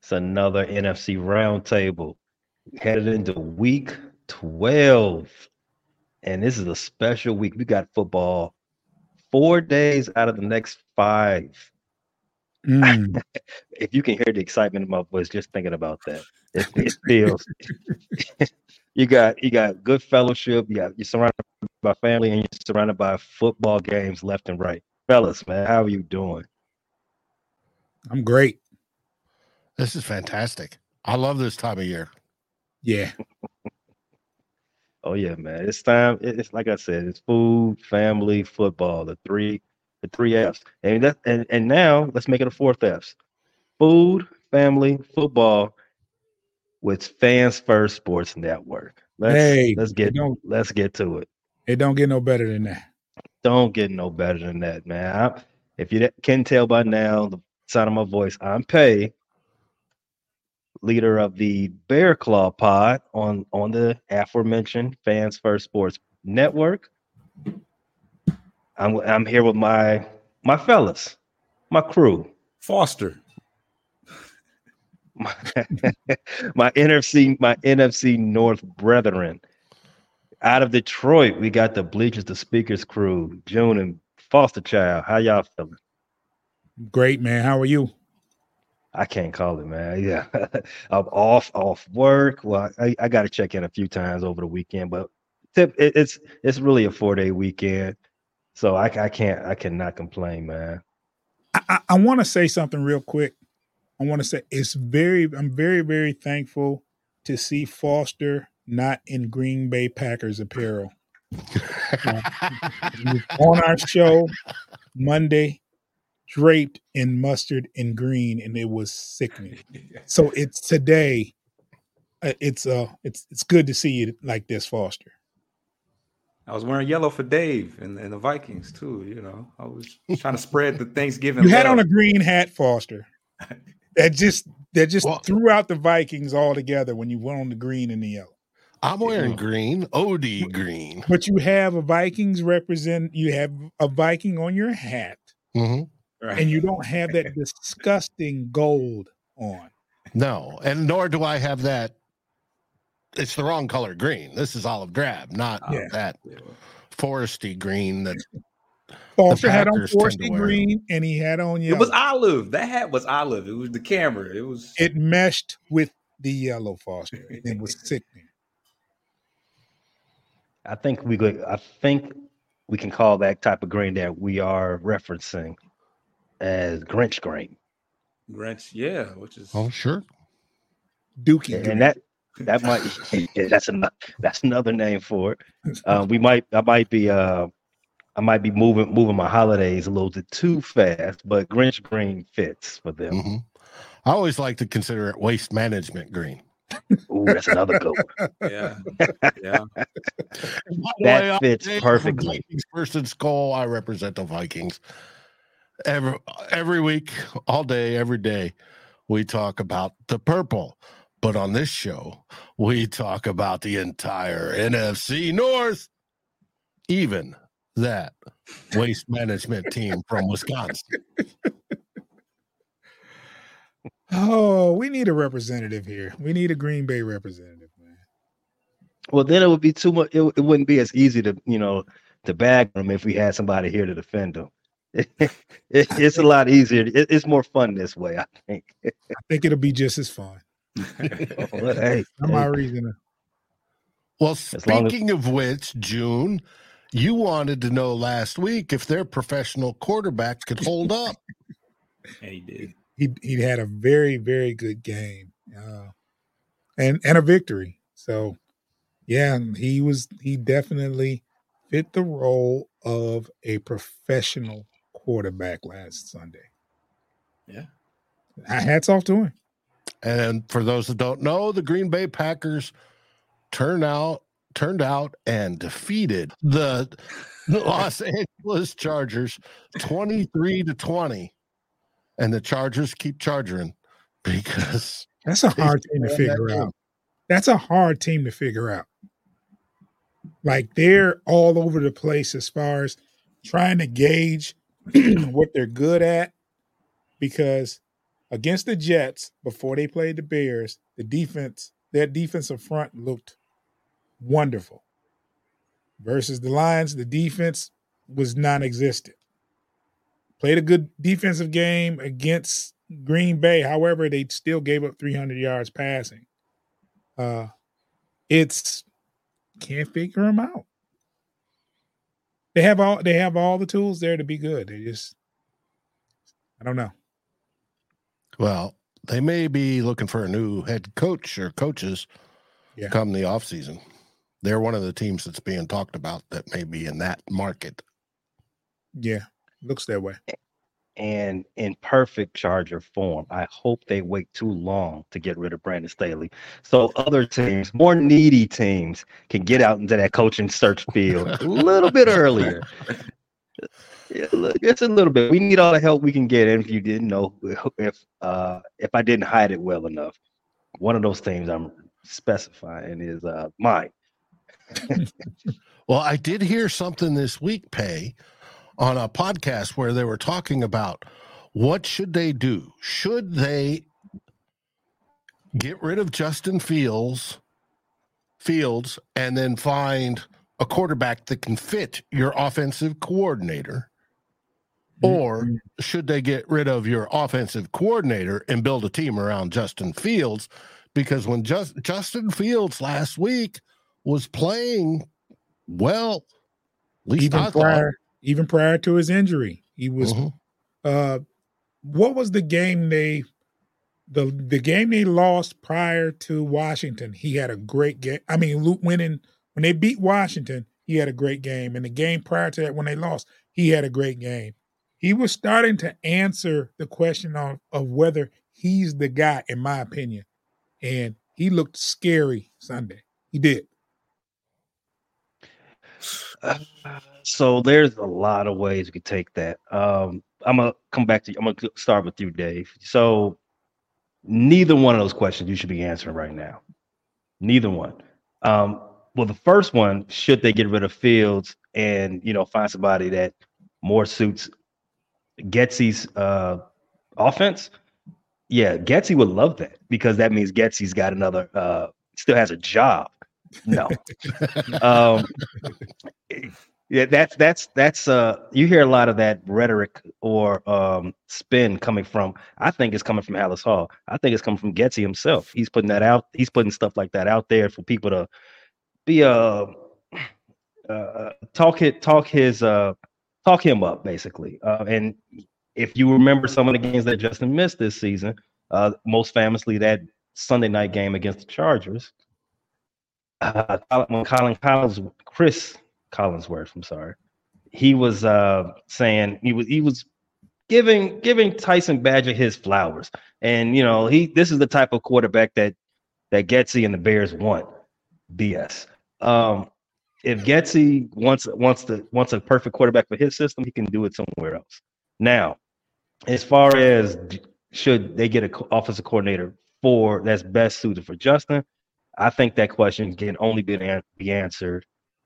It's another NFC roundtable headed into week 12. And this is a special week. We got football four days out of the next five. Mm. if you can hear the excitement in my voice, just thinking about that, it, it feels you got you got good fellowship. You got you're surrounded by family, and you're surrounded by football games left and right. Fellas, man, how are you doing? I'm great. This is fantastic. I love this time of year. Yeah. Oh yeah, man. It's time. It's like I said, it's food, family, football, the three, the three F's. And that and, and now let's make it a fourth F's. Food, family, football with Fans First Sports Network. Let's Hey, let's get don't- let's get to it. It don't get no better than that. Don't get no better than that, man. I, if you can tell by now, the sound of my voice, I'm Pay, leader of the Bear Claw Pod on on the aforementioned Fans First Sports Network. I'm I'm here with my my fellas, my crew, Foster. my, my NFC my NFC North brethren. Out of Detroit, we got the Bleachers, the Speakers crew, June and Foster Child. How y'all feeling? Great, man. How are you? I can't call it, man. Yeah, I'm off off work. Well, I, I got to check in a few times over the weekend, but tip it, it's it's really a four day weekend, so I, I can't I cannot complain, man. I, I, I want to say something real quick. I want to say it's very, I'm very, very thankful to see Foster not in Green Bay Packers apparel. Was on our show Monday, draped in mustard and green, and it was sickening. So it's today. uh, It's uh, it's it's good to see you like this, Foster. I was wearing yellow for Dave and, and the Vikings too. You know, I was trying to spread the Thanksgiving. You had love. on a green hat, Foster. That just that just Well- threw out the Vikings all together when you went on the green and the yellow. I'm wearing green, OD green. But you have a Vikings represent. You have a Viking on your hat, hmm Right. and you don't have that disgusting gold on. No, and nor do I have that. It's the wrong color green. This is olive drab, not Yeah. that foresty green. That Foster had on Packers tend to foresty green, and he had on yellow. It was olive. That hat was olive. It was the camera. It was. it meshed with the yellow Foster, and it was sickening. I think we could I think we can call that type of green that we are referencing as Grinch green, Grinch, yeah, which is oh sure, Dookie and green. that that might yeah, that's another that's another name for it. Uh, we might I might be uh I might be moving moving my holidays a little bit too fast, but Grinch green fits for them. hmm I always like to consider it waste management green. Ooh, that's another good one. yeah, yeah. By the That way, fits Dave perfectly. Vikings person Skull. I represent the Vikings. Every every week, all day, every day, we talk about the purple. But on this show, we talk about the entire NFC North, even that waste management team from Wisconsin. Oh, we need a representative here. We need a Green Bay representative, man. Well, then it would be too much. It, it wouldn't be as easy to you know to bag them if we had somebody here to defend them. It, it's a lot easier. It, it's more fun this way, I think. I think it'll be just as fun. Well, hey, I'm my hey, reason. Well, long as- speaking of which, June, you wanted to know last week if their professional quarterbacks could hold up. And he did. He he had a very very good game, uh, and and a victory. So, yeah, he was he definitely fit the role of a professional quarterback last Sunday. Yeah. Hats off to him. And for those that don't know, the Green Bay Packers turned out turned out and defeated the Los Angeles Chargers 23 to 20. And the Chargers keep charging because that's a hard team to figure out. That's a hard team to figure out. Like they're all over the place as far as trying to gauge what they're good at because against the Jets before they played the Bears, the defense, their defensive front looked wonderful. Versus the Lions, the defense was non-existent. Played a good defensive game against Green Bay. However, they still gave up 300 yards passing. Uh, it's can't figure them out. They have all they have all the tools there to be good. They just I don't know. Well, they may be looking for a new head coach or coaches yeah. come the off season. They're one of the teams that's being talked about that may be in that market. Yeah, looks that way eh, and in perfect Charger form. I hope they wait too long to get rid of Brandon Staley. So other teams, more needy teams, can get out into that coaching search field a little bit earlier. It's a little bit. We need all the help we can get. And if you didn't know, if uh, if I didn't hide it well enough, one of those teams I'm specifying is uh, mine. well, I did hear something this week, Pay, on a podcast where they were talking about what should they do? Should they get rid of Justin Fields Fields and then find a quarterback that can fit your offensive coordinator? Or mm-hmm. should they get rid of your offensive coordinator and build a team around Justin Fields? Because when just Justin Fields last week was playing well, at least even I prior, even prior to his injury. He was mm-hmm. uh what was the game they the the game they lost prior to Washington? He had a great game. I mean, Luke winning when they beat Washington, he had a great game. And the game prior to that, when they lost, he had a great game. He was starting to answer the question of, of whether he's the guy, in my opinion. And he looked scary Sunday. He did. So there's a lot of ways we could take that. Um, I'm gonna come back to you. I'm gonna start with you, Dave. So neither one of those questions you should be answering right now. Neither one. Um, well, the first one, should they get rid of Fields and you know find somebody that more suits Getsy's uh, offense? Yeah, Getsy would love that because that means Getsy's got another, uh, still has a job. No. um, yeah, that's that's that's uh you hear a lot of that rhetoric or um spin coming from I think it's coming from Halas Hall. I think it's coming from Getsy himself. He's putting that out, he's putting stuff like that out there for people to be uh, uh talk it talk his uh talk him up basically. Uh and if you remember some of the games that Justin missed this season, uh most famously that Sunday night game against the Chargers. Uh, when Colin Collins, Chris Collinsworth, I'm sorry. He was uh, saying he was he was giving giving Tyson Bagent his flowers, and you know he this is the type of quarterback that that Getsy and the Bears want. BS. Um, if Getsy wants wants the wants a perfect quarterback for his system, he can do it somewhere else. Now, as far as should they get an offensive coordinator for that's best suited for Justin, I think that question can only be, be answered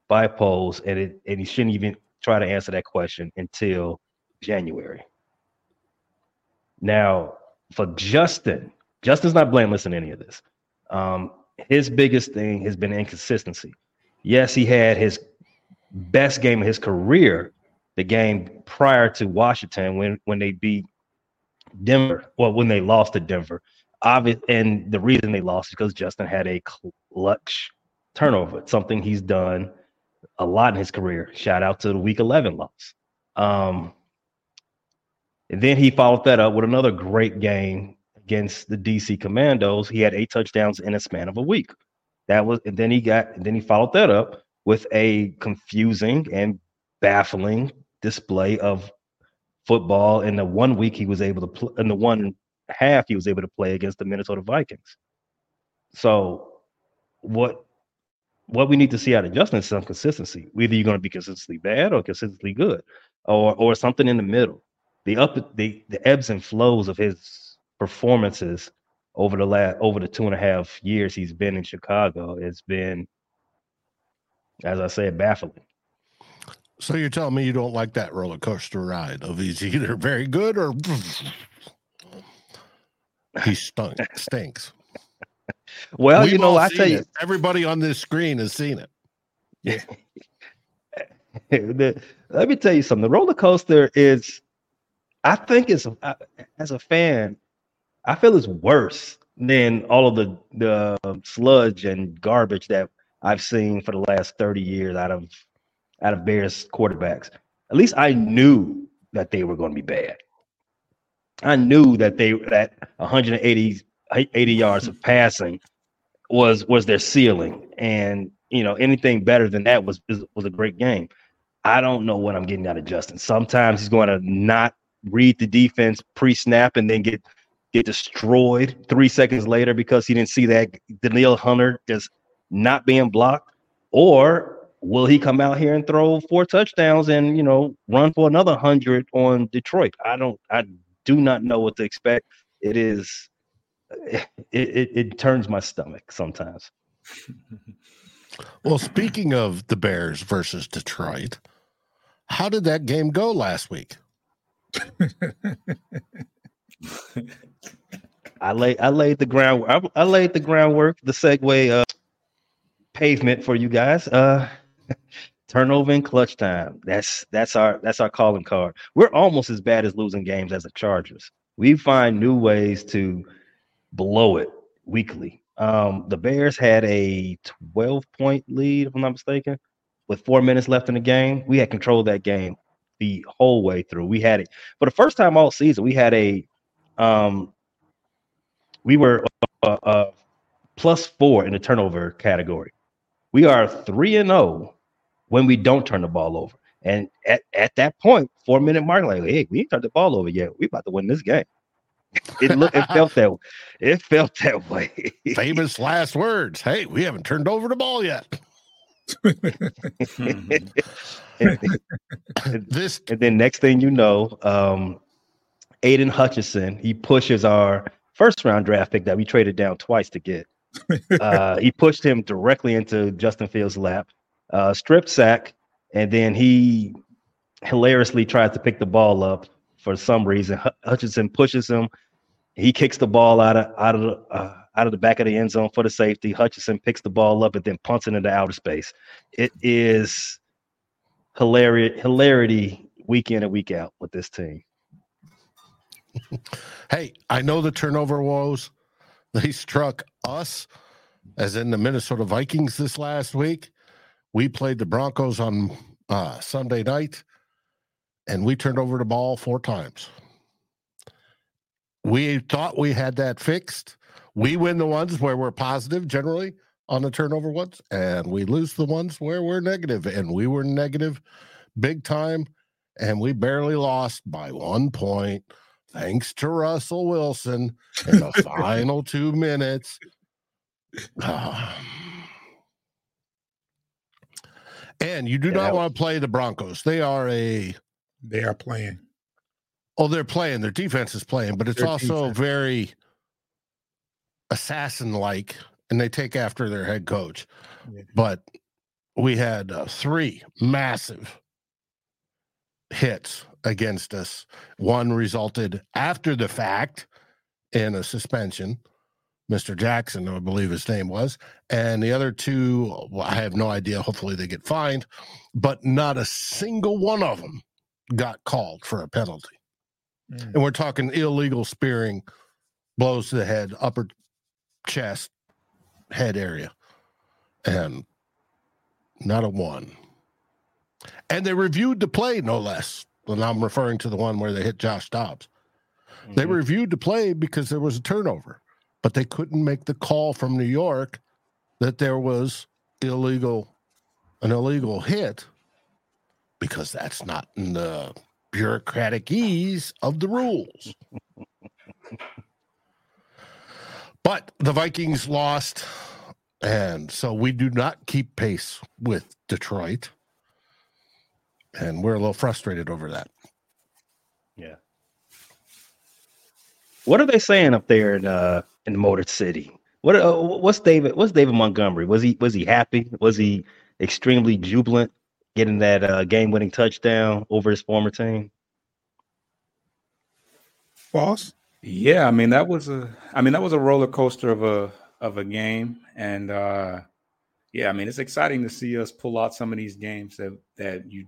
by Poles, and it and he shouldn't even try to answer that question until January. Now, for Justin, Justin's not blameless in any of this. Um, his biggest thing has been inconsistency. Yes, he had his best game of his career, the game prior to Washington when when they beat Denver, well, when they lost to Denver. Obvious, and the reason they lost is because Justin had a clutch turnover, something he's done a lot in his career. Shout out to the Week 11 loss. Um, and then he followed that up with another great game against the DC Commandos. He had eight touchdowns in a span of a week. That was, and then he got, and then he followed that up with a confusing and baffling display of football. In the one week he was able to play, in the one half he was able to play against the Minnesota Vikings. So what what we need to see out of Justin is some consistency. Either you're going to be consistently bad or consistently good, or or something in the middle. The up the the ebbs and flows of his performances over the last over the two and a half years he's been in Chicago has been, as I said, baffling. So you're telling me you don't like that roller coaster ride of he's either very good or he stunk, stinks. Well, We've you know, I tell you, it. everybody on this screen has seen it. the, let me tell you something. The roller coaster is, I think, it's I- as a fan, I feel it's worse than all of the the um, sludge and garbage that I've seen for the last thirty years out of out of Bears quarterbacks. At least I knew that they were going to be bad. I knew that they that 180 80 yards of passing was was their ceiling, and you know anything better than that was was, a great game. I don't know what I'm getting out of Justin. Sometimes he's going to not read the defense pre-snap and then get get destroyed three seconds later because he didn't see that Danielle Hunter just not being blocked, or will he come out here and throw four touchdowns and you know run for another hundred on Detroit? I don't. I do not know what to expect. It is. It, it, it turns my stomach sometimes. Well, speaking of the Bears versus Detroit, how did that game go last week? I lay I laid the ground I, I laid the groundwork, the segue uh pavement for you guys. Uh turnover and clutch time. That's that's our that's our calling card. We're almost as bad as losing games as the Chargers. We find new ways to blow it weekly. Um the Bears had a 12 point lead, if I'm not mistaken, with four minutes left in the game. We had controlled that game the whole way through. We had it for the first time all season. We had a um we were uh, uh, plus four in the turnover category. We are three and zero when we don't turn the ball over. And at, at that point, four minute mark, like, hey, we ain't turned the ball over yet. We about to win this game. It looked, it felt that, it felt that way. Famous last words. Hey, we haven't turned over the ball yet. and, This and then next thing you know, um, Aidan Hutchinson, he pushes our first round draft pick that we traded down twice to get. Uh, he pushed him directly into Justin Fields' lap, uh, stripped sack, and then he hilariously tries to pick the ball up for some reason. Hu- Hutchinson pushes him. He kicks the ball out of out of the uh, out of the back of the end zone for the safety. Hutchinson picks the ball up and then punts it into outer space. It is hilarious hilarity week in and week out with this team. Hey, I know the turnover woes. They struck us, as in the Minnesota Vikings this last week. We played the Broncos on uh, Sunday night, and we turned over the ball four times. We thought we had that fixed. We win the ones where we're positive generally on the turnover ones, and we lose the ones where we're negative. negative, And we were negative big time, and we barely lost by one point thanks to Russell Wilson in the final two minutes. and you do Yeah, not want to play the Broncos. They are a they are playing. oh, they're playing. Their defense is playing, but it's Their also defense. very assassin-like, and they take after their head coach. Yeah. But we had uh, three massive hits against us. One resulted after the fact in a suspension. Mr. Jackson, I believe his name was. And the other two, well, I have no idea. Hopefully they get fined, but not a single one of them got called for a penalty. Mm. And we're talking illegal spearing, blows to the head, upper chest, head area. And not a one. And they reviewed the play, no less. And I'm referring to the one where they hit Josh Dobbs. They Mhm. reviewed the play because there was a turnover, but they couldn't make the call from New York that there was illegal, an illegal hit, because that's not in the bureaucratic ease of the rules. But the Vikings lost, and so we do not keep pace with Detroit. And we're a little frustrated over that. Yeah. What are they saying up there in uh in the Motor City? What uh, what's David what's David Montgomery? Was he was he happy? Was he extremely jubilant getting that uh, game winning touchdown over his former team? Boss? Yeah, I mean that was a I mean that was a roller coaster of a of a game. And uh yeah, I mean it's exciting to see us pull out some of these games that that you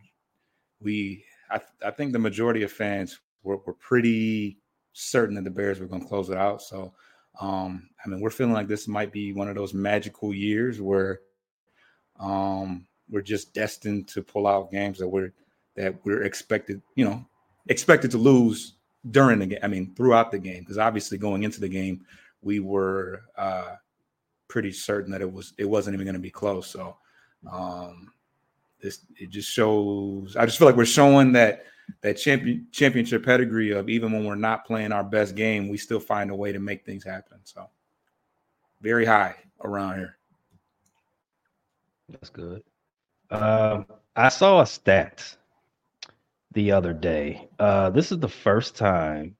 we I, I think the majority of fans were, were pretty certain that the Bears were going to close it out. So, um, I mean, we're feeling like this might be one of those magical years where um, we're just destined to pull out games that we're that we're expected, you know, expected to lose during the game. I mean, throughout the game, because obviously going into the game, we were uh, pretty certain that it was it wasn't even going to be close. So, um, this it just shows. I just feel like we're showing that that champion championship pedigree of even when we're not playing our best game, we still find a way to make things happen. So very high around here. That's good. Um, I saw a stat the other day. Uh, this is the first time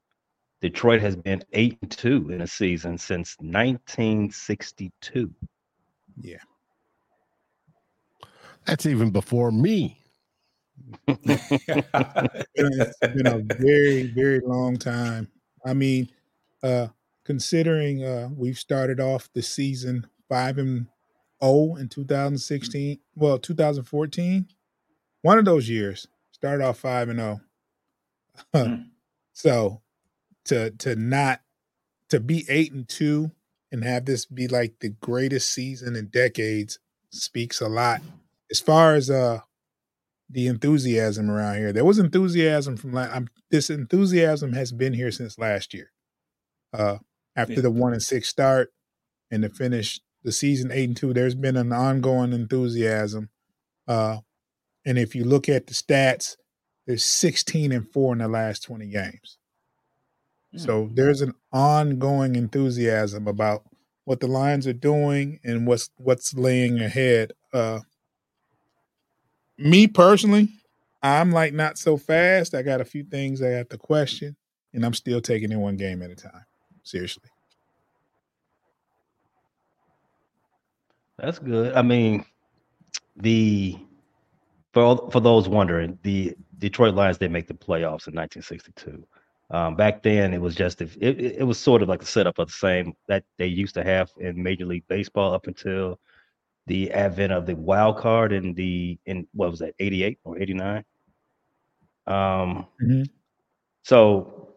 Detroit has been eight and two in a season since 1962. Yeah. That's even before me. It's been a very, very long time. I mean, uh, considering uh, we've started off the season five and oh in 2016, well, 2014, one of those years started off five and oh. Mm. so to to not to be eight and two and have this be like the greatest season in decades speaks a lot as far as uh the enthusiasm around here, there was enthusiasm from like I'm, this enthusiasm has been here since last year. Uh, after yeah. the one and six start and the finish the season eight and two, there's been an ongoing enthusiasm. Uh, and if you look at the stats, there's 16 and four in the last 20 games. So there's an ongoing enthusiasm about what the Lions are doing and what's what's laying ahead. Uh, me personally, I'm like not so fast. I got a few things I have to question, and I'm still taking it one game at a time. Seriously. That's good. I mean, the for for those wondering, the Detroit Lions did make the playoffs in 1962. Um, back then, it was just it, it was sort of like the setup of the same that they used to have in Major League Baseball up until the advent of the wild card in the in what was that 88 or 89 um mm-hmm. so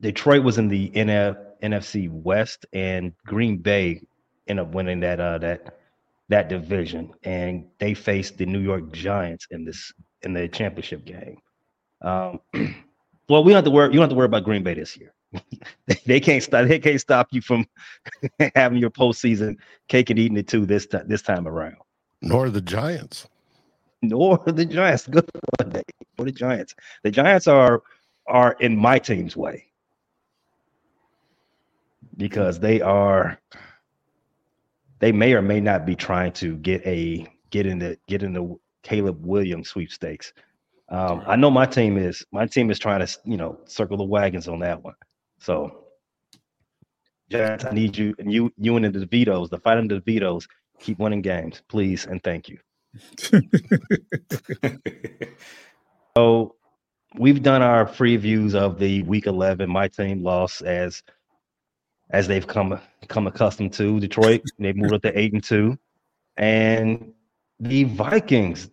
detroit was in the NF, nfc west and green bay ended up winning that uh that that division and they faced the new york giants in this in the championship game. Um well we don't have to worry you don't have to worry about green bay this year they can't stop. They can't stop you from having your postseason cake and eating it too this time. This time around. Nor the Giants. Nor the Giants. Good one day. Or the Giants. The Giants are are in my team's way because they are. They may or may not be trying to get a get in the get in the Caleb Williams sweepstakes. Um, I know my team is my team is trying to you know circle the wagons on that one. So, Giants, I need you and you, you and the DeVitos, the fighting DeVitos, keep winning games, please and thank you. so, we've done our previews of the Week 11. My team lost as as they've come come accustomed to Detroit. they moved up to eight and two, and the Vikings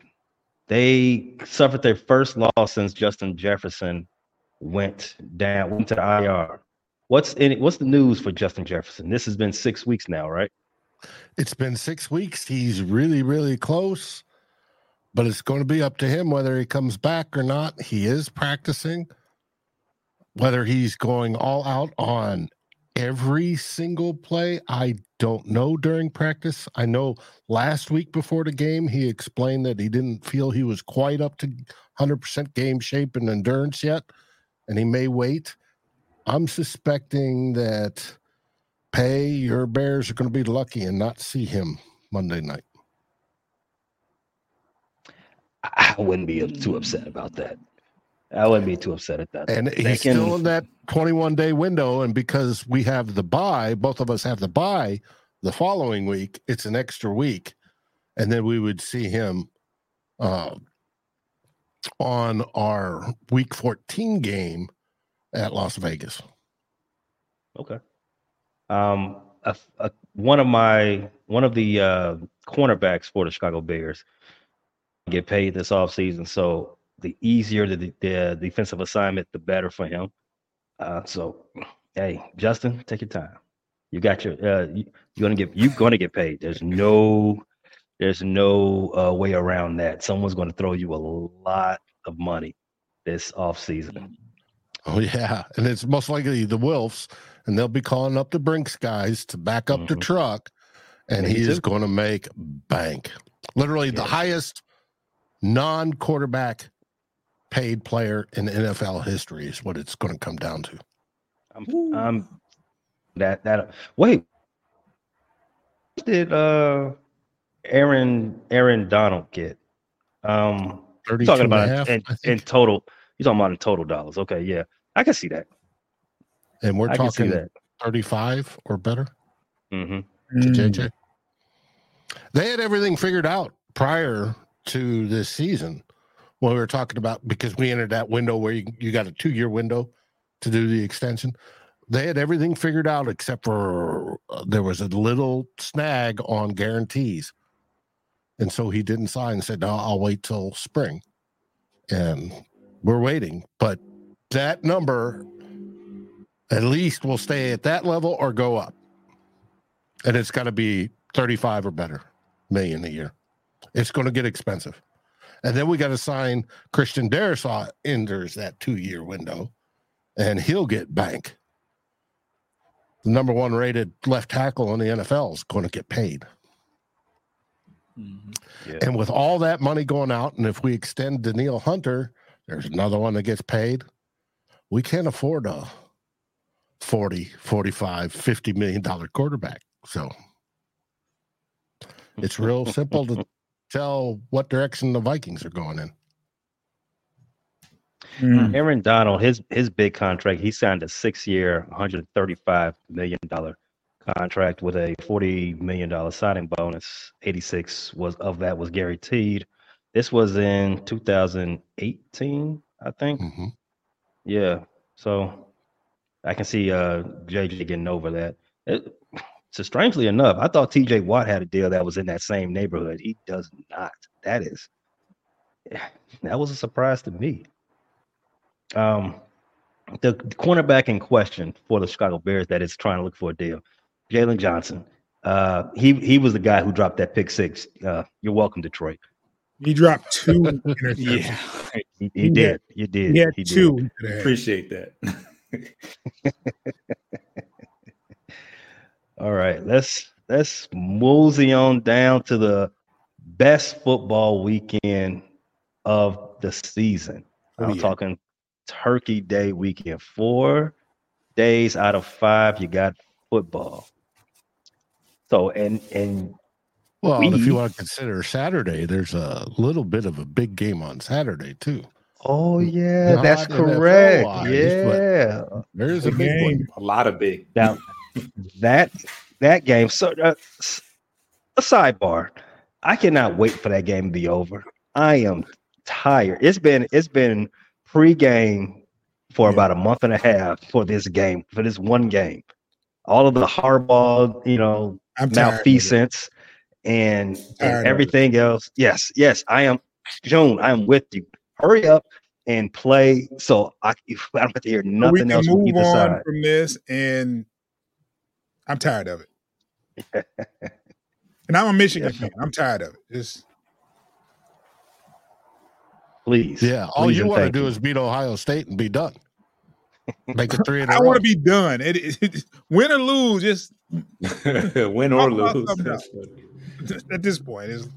they suffered their first loss since Justin Jefferson went down, went to the IR. What's in it? What's the news for Justin Jefferson? This has been six weeks now, right? It's been six weeks. He's really, really close, but it's going to be up to him whether he comes back or not. He is practicing. Whether he's going all out on every single play, I don't know during practice. I know last week before the game, he explained that he didn't feel he was quite up to 100% game shape and endurance yet and he may wait. I'm suspecting that pay, your Bears are going to be lucky and not see him Monday night. I wouldn't be too upset about that. I wouldn't be too upset at that. And They he's can- still in that 21 day window. And because we have the buy, both of us have the buy the following week, it's an extra week. And then we would see him uh, on our week 14 game at Las Vegas. Okay. Um, a, a, one of my one of the uh, cornerbacks for the Chicago Bears get paid this offseason. So the easier the, the defensive assignment, the better for him. Uh, so, hey, Justin, take your time. You got your uh, you, you're gonna get you're gonna get paid. There's no there's no uh, way around that. Someone's gonna throw you a lot of money this offseason. Oh, yeah. And it's most likely the Wilfs, and they'll be calling up the Brinks guys to back up the Mhm. truck, and Me he is going to make bank. Literally the highest non quarterback paid player in NFL history is what it's going to come down to. I'm, I'm that that wait. Did uh Aaron Aaron Donald get? Um, 32 talking and a about half, in, in total. You're talking about in total dollars. Okay, yeah, I can see that. and we're I talking that. 35 or better Mm-hmm. to Mm. JJ. They had everything figured out prior to this season when we were talking about because we entered that window where you, you got a two year window to do the extension. They had everything figured out except for uh, there was a little snag on guarantees. And so he didn't sign and said, No, I'll wait till spring. And we're waiting. But that number at least will stay at that level or go up. And it's got to be 35 or better million a year. It's going to get expensive. And then we got to sign Christian Darrisaw enters that two year window and he'll get bank. The number one rated left tackle in the NFL is going to get paid. Mhm. Yeah. And with all that money going out, and if we extend Danielle Hunter, there's another one that gets paid. We can't afford a 40, 45, 50 million dollar quarterback. So it's real simple to tell what direction the Vikings are going in. Mm. Aaron Donald, his his big contract, he signed a six year, 135 million dollar contract with a 40 million dollar signing bonus. 86 was of that was guaranteed. This was in 2018, I think. Mhm. Yeah. So I can see uh JJ getting over that. It, so strangely enough, I thought TJ Watt had a deal that was in that same neighborhood. He does not. That is that was a surprise to me. Um the cornerback in question for the Chicago Bears that is trying to look for a deal, Jaylon Johnson. Uh he he was the guy who dropped that pick six. Uh you're welcome, Detroit. He dropped two interceptions. Yeah, He, He he did. You did. He had He did. two today. appreciate that. All right, let's let's mosey on down to the best football weekend of the season. Oh, I'm yeah. talking Turkey Day weekend. Four days out of five, you got football. So and and Well, and if you want to consider Saturday, there's a little bit of a big game on Saturday too. oh yeah, Not that's correct. wise, Yeah. There's a Big big one. game. A lot of big. Now that that game. So uh, s- a sidebar. I cannot wait for that game to be over. I am tired. It's been it's been pre-game for Yeah. about a month and a half for this game for this one game. All of the hardball, you know, I'm tired. of it. malfeasance and, and everything else. Yes, yes, I am. June, I am with you. Hurry up and play so I, I don't have to hear So we nothing can else from move either on side. from this, and I'm tired of it. and I'm a Michigan fan. I'm tired of it. Just Please. Yeah, all Please you want to do you. is beat Ohio State and be done. Make it three in a I want to be done. It, it, it- win or lose, just Win or lose. something That's funny. at this point, is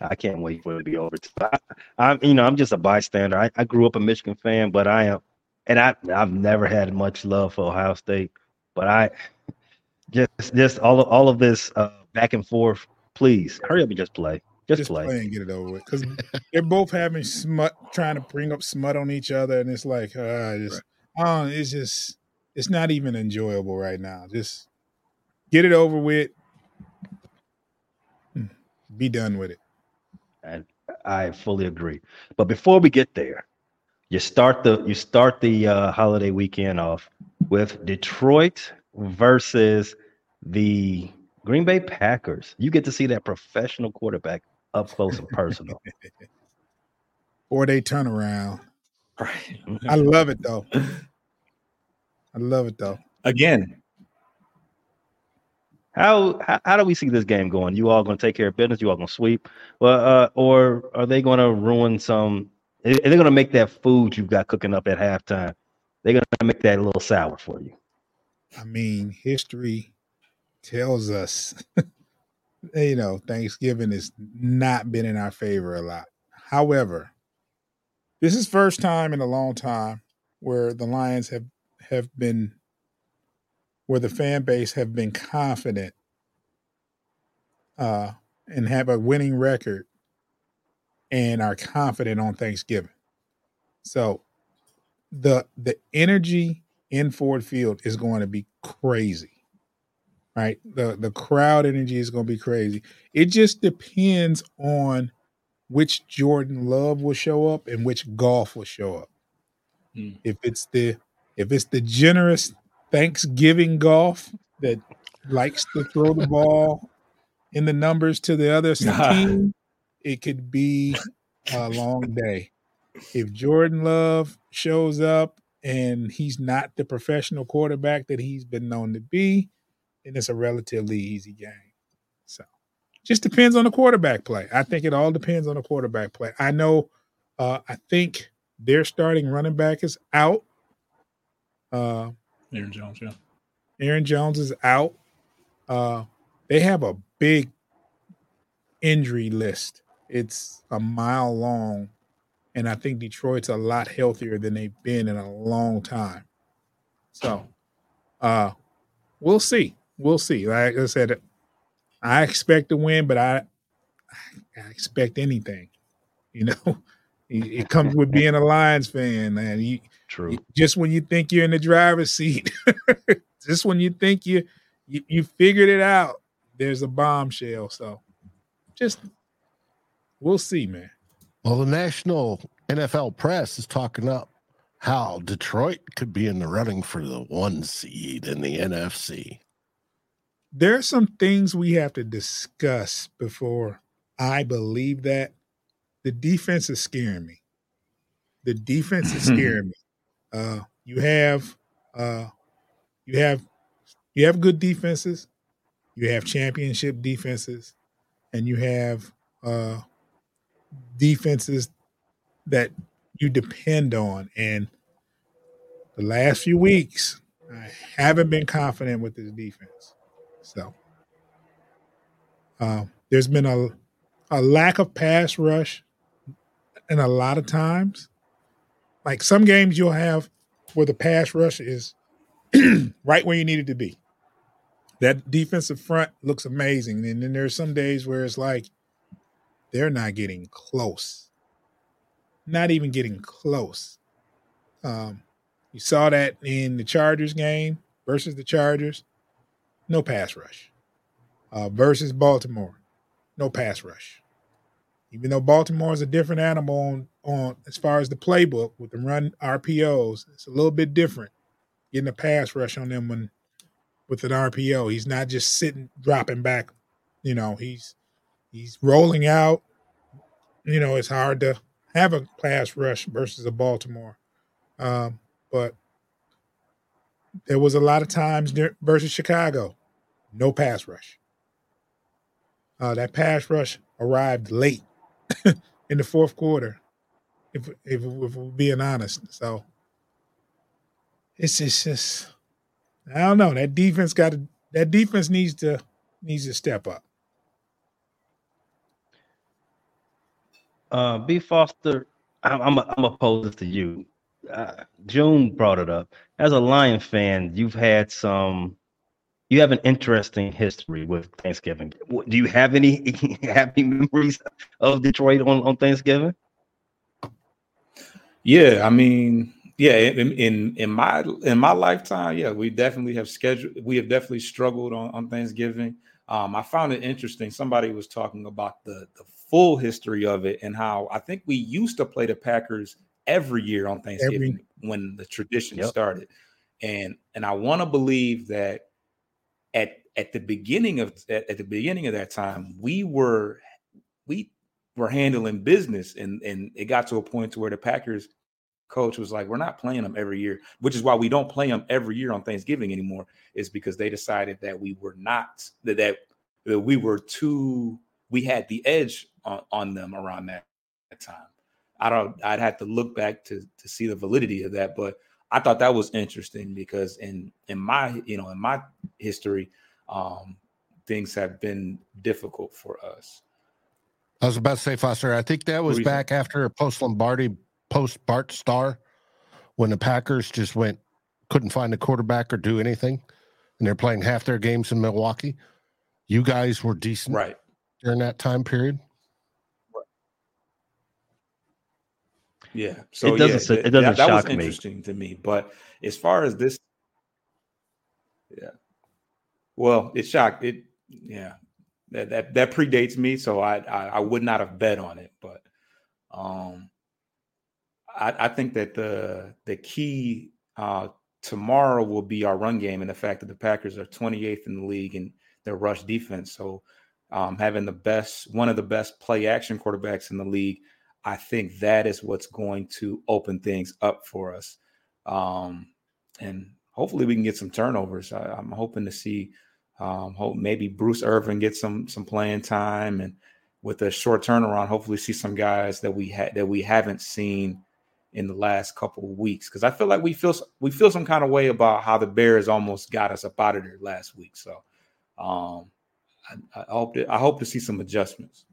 I can't wait for it to be over. I, I'm, you know, I'm just a bystander. I, I grew up a Michigan fan, but I am, and I, I've never had much love for Ohio State. But I just just all of all of this uh, back and forth. Please hurry up and just play. Just, Just play. play and get it over with because they're both having smut, trying to bring up smut on each other, and it's like, uh, just, oh, it's just, it's not even enjoyable right now. Just get it over with. Hmm. Be done with it. And I fully agree. But before we get there, you start the you start the uh, holiday weekend off with Detroit versus the Green Bay Packers. You get to see that professional quarterback up close and personal. Or they turn around. Right. I love it though. I love it though. Again, How, how how do we see this game going? You all going to take care of business? You all going to sweep? Well, uh, or are they going to ruin some? Are they going to make that food you've got cooking up at halftime? They're going to make that a little sour for you. I mean, history tells us, you know, Thanksgiving has not been in our favor a lot. However, this is first time in a long time where the Lions have have been where the fan base have been confident uh and have a winning record and are confident on Thanksgiving. So the the energy in Ford Field is going to be crazy. Right? The the crowd energy is going to be crazy. It just depends on which Jordan Love will show up and which Goff will show up. Hmm. If it's the if it's the generous Thanksgiving Goff that likes to throw the ball in the numbers to the other team, it could be a long day. If Jordan Love shows up and he's not the professional quarterback that he's been known to be, then it's a relatively easy game. So just depends on the quarterback play. I think it all depends on the quarterback play. I know uh I think their starting running back is out. Uh Aaron Jones, yeah. Aaron Jones is out. Uh, they have a big injury list. It's a mile long, and I think Detroit's a lot healthier than they've been in a long time. So, uh, we'll see. We'll see. Like I said, I expect to win, but I, I expect anything. You know, it, it comes with being a Lions fan, man. You, True. just when you think you're in the driver's seat, just when you think you, you you figured it out, there's a bombshell. So, just we'll see, man. Well, the national NFL press is talking up how Detroit could be in the running for the one seed in the NFC. There are some things we have to discuss before I believe that. The defense is scaring me. The defense is scaring me. Uh, you have uh, you have you have good defenses, you have championship defenses, and you have uh, defenses that you depend on. And the last few weeks, I haven't been confident with this defense. So uh, there's been a a lack of pass rush, and a lot of times, like some games you'll have where the pass rush is right where you need it to be. That defensive front looks amazing, and then there's some days where it's like they're not getting close, not even getting close. Um, you saw that in the Chargers game versus the Chargers, no pass rush. Uh, versus Baltimore, no pass rush. Even though Baltimore is a different animal on, on as far as the playbook with the run RPOs, it's a little bit different. Getting a pass rush on them when with an RPO, he's not just sitting dropping back. You know, he's he's rolling out. You know, it's hard to have a pass rush versus a Baltimore. Um, but there was a lot of times versus Chicago, no pass rush. Uh, that pass rush arrived late in the fourth quarter, if if, if we're being honest. So it's just, just I don't know. That defense got that defense needs to needs to step up. Uh, B Foster, I'm I'm I'm opposed to you. uh, June brought it up. As a Lion fan, you've had some. You have an interesting history with Thanksgiving. Do you have any happy memories of Detroit on, on Thanksgiving? Yeah, I mean, yeah, in, in in my in my lifetime, yeah, we definitely have scheduled. We have definitely struggled on, on Thanksgiving. Um, I found it interesting. Somebody was talking about the the full history of it and how I think we used to play the Packers every year on Thanksgiving every, when the tradition yep. started. And and I want to believe that at at the beginning of at, at, the beginning of that time, we were we were handling business and and it got to a point to where the Packers coach was like, we're not playing them every year, which is why we don't play them every year on Thanksgiving anymore, is because they decided that we were not that that, that we were too we had the edge on, on them around that, that time. I don't I'd have to look back to to see the validity of that, but I thought that was interesting because in in my you know in my history, um, things have been difficult for us. I was about to say, Foster. I think that was back after a post Lombardi, post Bart Starr, when the Packers just went couldn't find a quarterback or do anything, and they're playing half their games in Milwaukee. You guys were decent, right, during that time period. Yeah. So it doesn't, yeah, it doesn't that, that was interesting me. to me. But as far as this, yeah. Well, it shocked it. Yeah. That that that predates me, so I, I, I would not have bet on it. But um, I I think that the the key uh tomorrow will be our run game and the fact that the Packers are 28th in the league and their rush defense. So um, having the best one of the best play action quarterbacks in the league I think that is what's going to open things up for us. Um, and hopefully we can get some turnovers. I, am hoping to see um, hope maybe Bruce Irvin get some some playing time and with a short turnaround, hopefully see some guys that we had that we haven't seen in the last couple of weeks. Because I feel like we feel we feel some kind of way about how the Bears almost got us up out of there last week. So um, I, I hope to, I hope to see some adjustments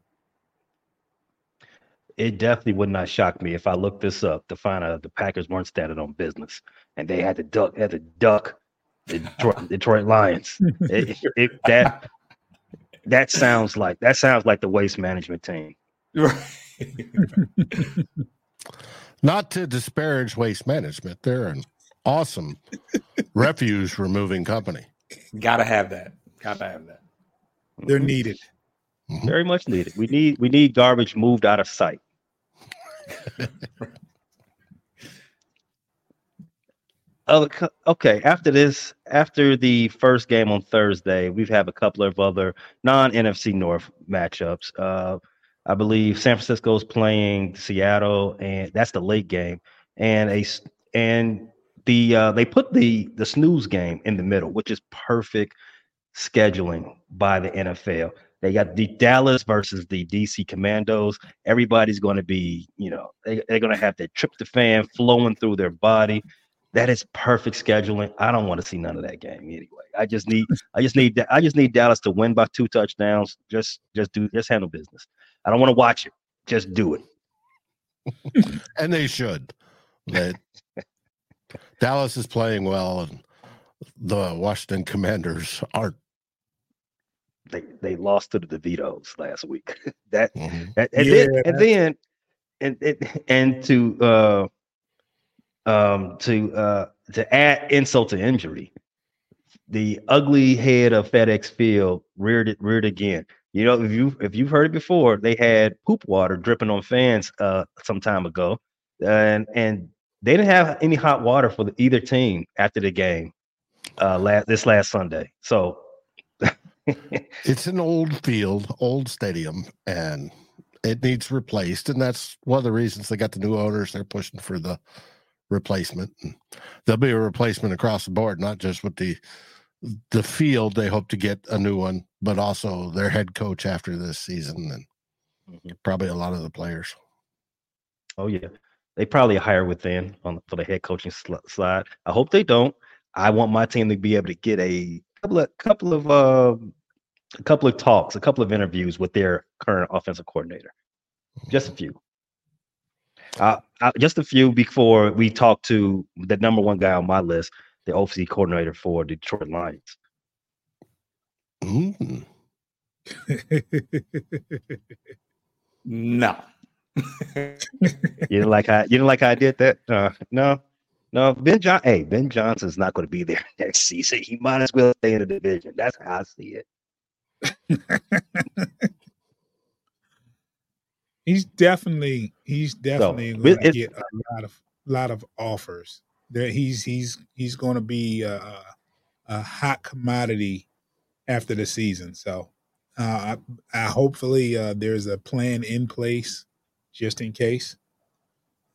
it definitely would not shock me if I looked this up to find out the Packers weren't standing on business and they had to duck had to duck the Detroit, Detroit Lions. It, it, that that sounds like that sounds like the waste management team. Right. Not to disparage waste management, they're an awesome refuse removing company. Gotta have that. Gotta have that. They're mm-hmm. needed. Mm-hmm. Very much needed. We need we need garbage moved out of sight. okay, after this, after the first game on Thursday, we've had a couple of other non NFC North matchups. Uh, I believe San Francisco's playing Seattle, and that's the late game. And a and the uh, they put the the snooze game in the middle, which is perfect scheduling by the NFL. They got the Dallas versus the DC Commandos. Everybody's going to be, you know, they, they're going to have their tryptophan flowing through their body. That is perfect scheduling. I don't want to see none of that game anyway. I just need, I just need, I just need Dallas to win by two touchdowns. Just, just do, just handle business. I don't want to watch it. Just do it. and they should. That Dallas is playing well, and the Washington Commanders aren't they they lost to the DeVitos last week. that, mm-hmm. that and, yeah, then, and then and and and to uh um to uh to add insult to injury, the ugly head of FedEx Field reared it reared again. You know, if you if you've heard it before, they had poop water dripping on fans uh some time ago, and and they didn't have any hot water for the, either team after the game uh last this last Sunday. So it's an old field, old stadium, and it needs replaced. And that's one of the reasons they got the new owners. They're pushing for the replacement. And there'll be a replacement across the board, not just with the the field. They hope to get a new one, but also their head coach after this season, and mm-hmm. probably a lot of the players. Oh yeah, they probably hire within on for the head coaching slide. I hope they don't. I want my team to be able to get a couple of couple of uh, a couple of talks, a couple of interviews with their current offensive coordinator. Just a few. Uh, uh, just a few before we talk to the number one guy on my list, the OC coordinator for Detroit Lions. Mm. No. You didn't like how you didn't like how I did that? Uh, no, no. Ben John, hey, Ben Johnson's not going to be there next season. He might as well stay in the division. That's how I see it. he's definitely he's definitely but going to get a lot of lot of offers. There, he's he's he's going to be a, a, a hot commodity after the season. So, uh, I, I hopefully uh, there's a plan in place just in case.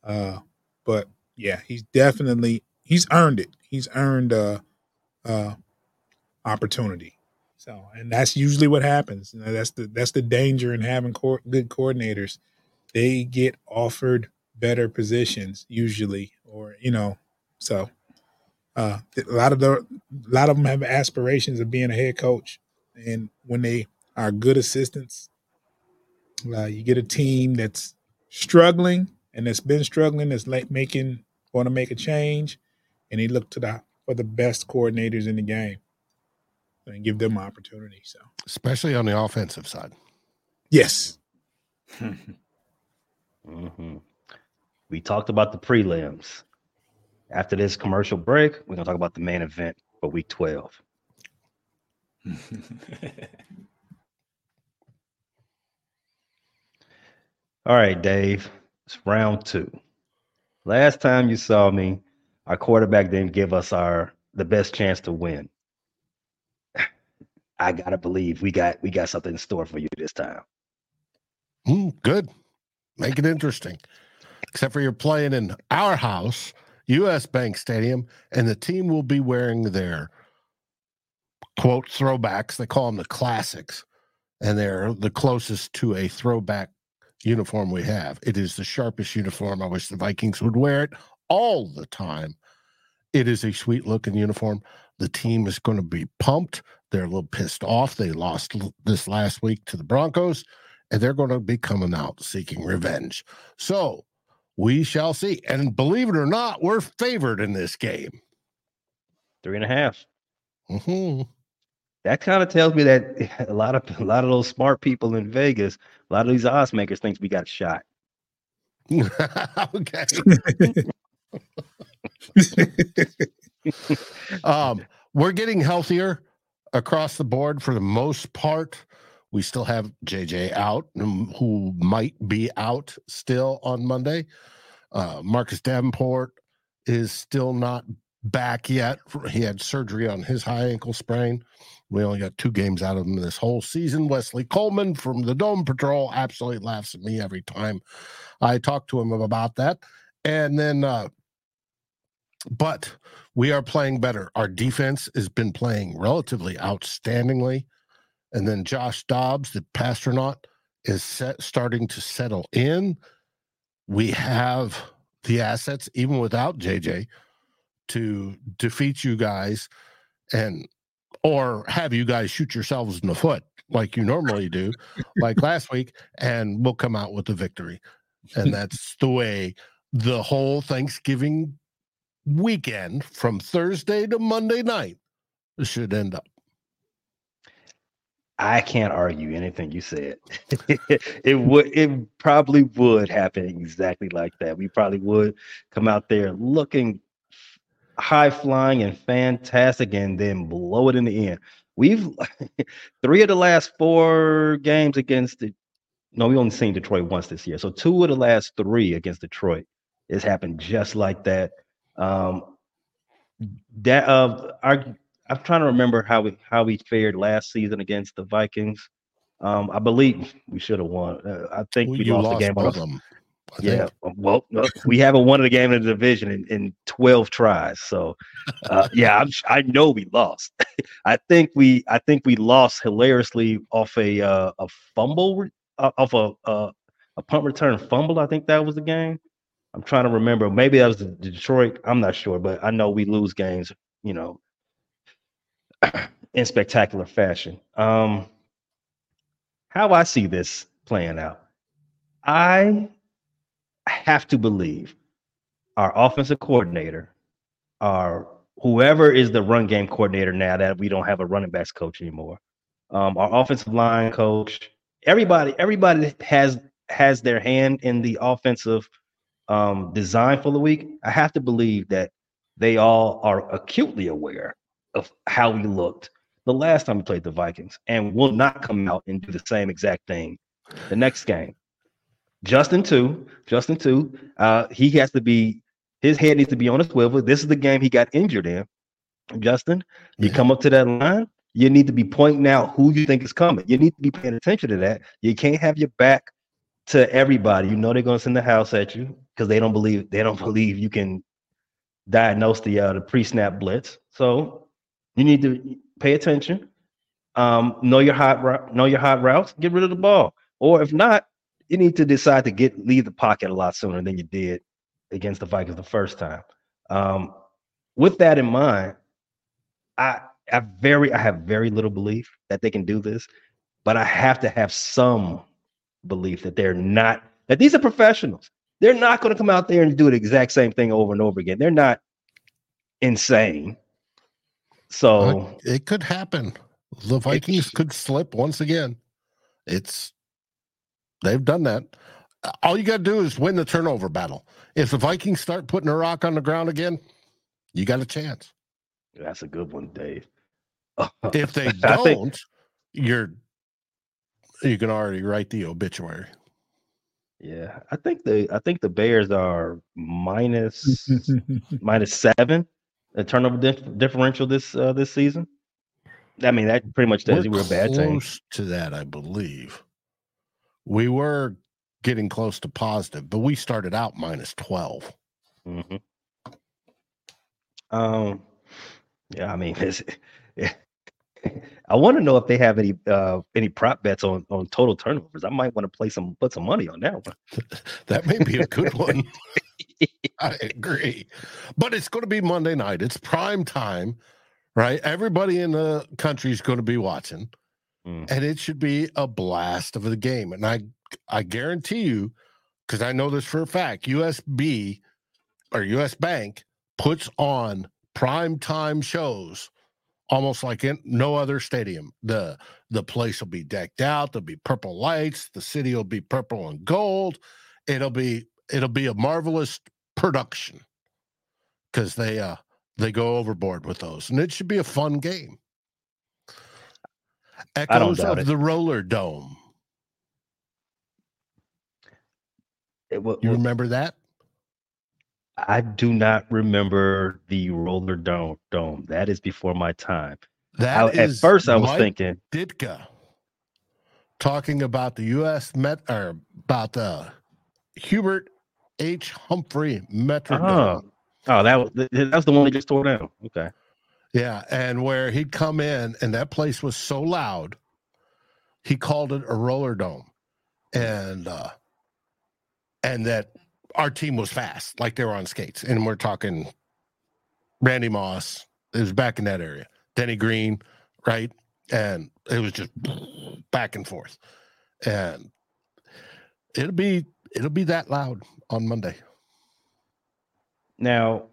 Uh, but yeah, he's definitely he's earned it. He's earned uh, uh, opportunity. So, and that's usually what happens. You know, that's the that's the danger in having co- good coordinators. They get offered better positions usually, or you know, so uh, a lot of the a lot of them have aspirations of being a head coach, and when they are good assistants, uh, you get a team that's struggling and that's been struggling, that's like making want to make a change, and they look to the for the best coordinators in the game and give them an opportunity. So Especially on the offensive side. yes, hmm We talked about the prelims. After this commercial break, we're gonna talk about the main event for Week 12. All right, Dave. It's round two. Last time you saw me, our quarterback didn't give us our the best chance to win. I gotta believe we got we got something in store for you this time. Mm, good. Make it interesting. Except for you're playing in our house, US Bank Stadium, and the team will be wearing their quote throwbacks. They call them the classics, and they're the closest to a throwback uniform we have. It is the sharpest uniform. I wish the Vikings would wear it all the time. It is a sweet looking uniform. The team is going to be pumped. They're a little pissed off. They lost this last week to the Broncos and they're going to be coming out seeking revenge. So we shall see. And believe it or not, we're favored in this game. Three and a half. Mhm. That kind of tells me that a lot of a lot of those smart people in Vegas, a lot of these odds makers thinks we got a shot. okay. Um, we're getting healthier across the board for the most part. We still have JJ out, who might be out still on Monday. Uh, Marcus Davenport is still not back yet. He had surgery on his high ankle sprain. We only got two games out of him this whole season. Wesley Coleman from the Dome Patrol absolutely laughs at me every time I talk to him about that. And then, uh, but we are playing better. Our defense has been playing relatively outstandingly. And then Josh Dobbs, the passtronaut, is set, starting to settle in. We have the assets, even without JJ, to defeat you guys and or have you guys shoot yourselves in the foot like you normally do, like last week, and we'll come out with the victory. And that's the way the whole Thanksgiving weekend from Thursday to Monday night should end up. I can't argue anything you said. it would it probably would happen exactly like that. We probably would come out there looking high flying and fantastic and then blow it in the end. We've three of the last four games against the no, we only seen Detroit once this year. So two of the last three against Detroit, it's happened just like that. Um that uh our I'm trying to remember how we how we fared last season against the Vikings. Um, I believe we should have won. Uh, I think Well, we lost, lost the game. On both of them. I yeah, think. uh, well, we haven't won the game in the division in, in 12 tries. So, uh, yeah, I'm, I know we lost. I think we I think we lost hilariously off a uh, a fumble uh, off a uh, a punt return fumble. I think that was the game. I'm trying to remember. Maybe that was the Detroit. I'm not sure, but I know we lose games. You know, in spectacular fashion. Um, how I see this playing out, I have to believe our offensive coordinator, our whoever is the run game coordinator now that we don't have a running backs coach anymore, um, our offensive line coach, everybody, everybody has has their hand in the offensive um, design for the week. I have to believe that they all are acutely aware of how we looked the last time we played the Vikings and will not come out and do the same exact thing the next game. Justin too, Justin too. Uh, he has to be his head needs to be on a swivel. This is the game he got injured in. Justin, you come up to that line, you need to be pointing out who you think is coming. You need to be paying attention to that. You can't have your back to everybody. You know they're gonna send the house at you because they don't believe they don't believe you can diagnose the uh, the pre-snap blitz. So you need to pay attention. Um, know your hot know your hot routes. Get rid of the ball, or if not, you need to decide to get leave the pocket a lot sooner than you did against the Vikings the first time. Um, with that in mind, I I very I have very little belief that they can do this, but I have to have some belief that they're not that these are professionals. They're not going to come out there and do the exact same thing over and over again. They're not insane. So it could happen. The Vikings could slip once again. It's they've done that. All you got to do is win the turnover battle. If the Vikings start putting a rock on the ground again, you got a chance. That's a good one, Dave. if they don't, think, you're you can already write the obituary. Yeah, I think the I think the Bears are minus minus seven a turnover dif- differential this uh, this season. I mean, that pretty much tells we're you we're a bad team. To that, I believe. We were getting close to positive, but we started out minus 12. Mm-hmm. Um, yeah, I mean, it's, yeah. I want to know if they have any uh any prop bets on on total turnovers. I might want to play some put some money on that one. that may be a good one. I agree. But it's going to be Monday night. It's prime time, right? Everybody in the country is going to be watching. Mm. And it should be a blast of the game. And I I guarantee you, because I know this for a fact, USB or US Bank puts on prime time shows almost like in no other stadium. The the place will be decked out, there'll be purple lights, the city will be purple and gold. It'll be it'll be a marvelous production because they uh they go overboard with those, and it should be a fun game. Echoes of it. the Roller Dome. It, you remember that? I do not remember the Roller Dome. Dome. That is before my time. That I, at first, I was Mike thinking Ditka talking about the U.S. Met or about the uh, Hubert H. Humphrey Metrodome. Oh, oh that was that was the one that just tore down. Okay. Yeah, and where he'd come in, and that place was so loud, he called it a roller dome, and uh, and that our team was fast, like they were on skates, and we're talking Randy Moss. It was back in that area. Denny Green, right, and it was just back and forth, and it'll be it'll be that loud on Monday. Now,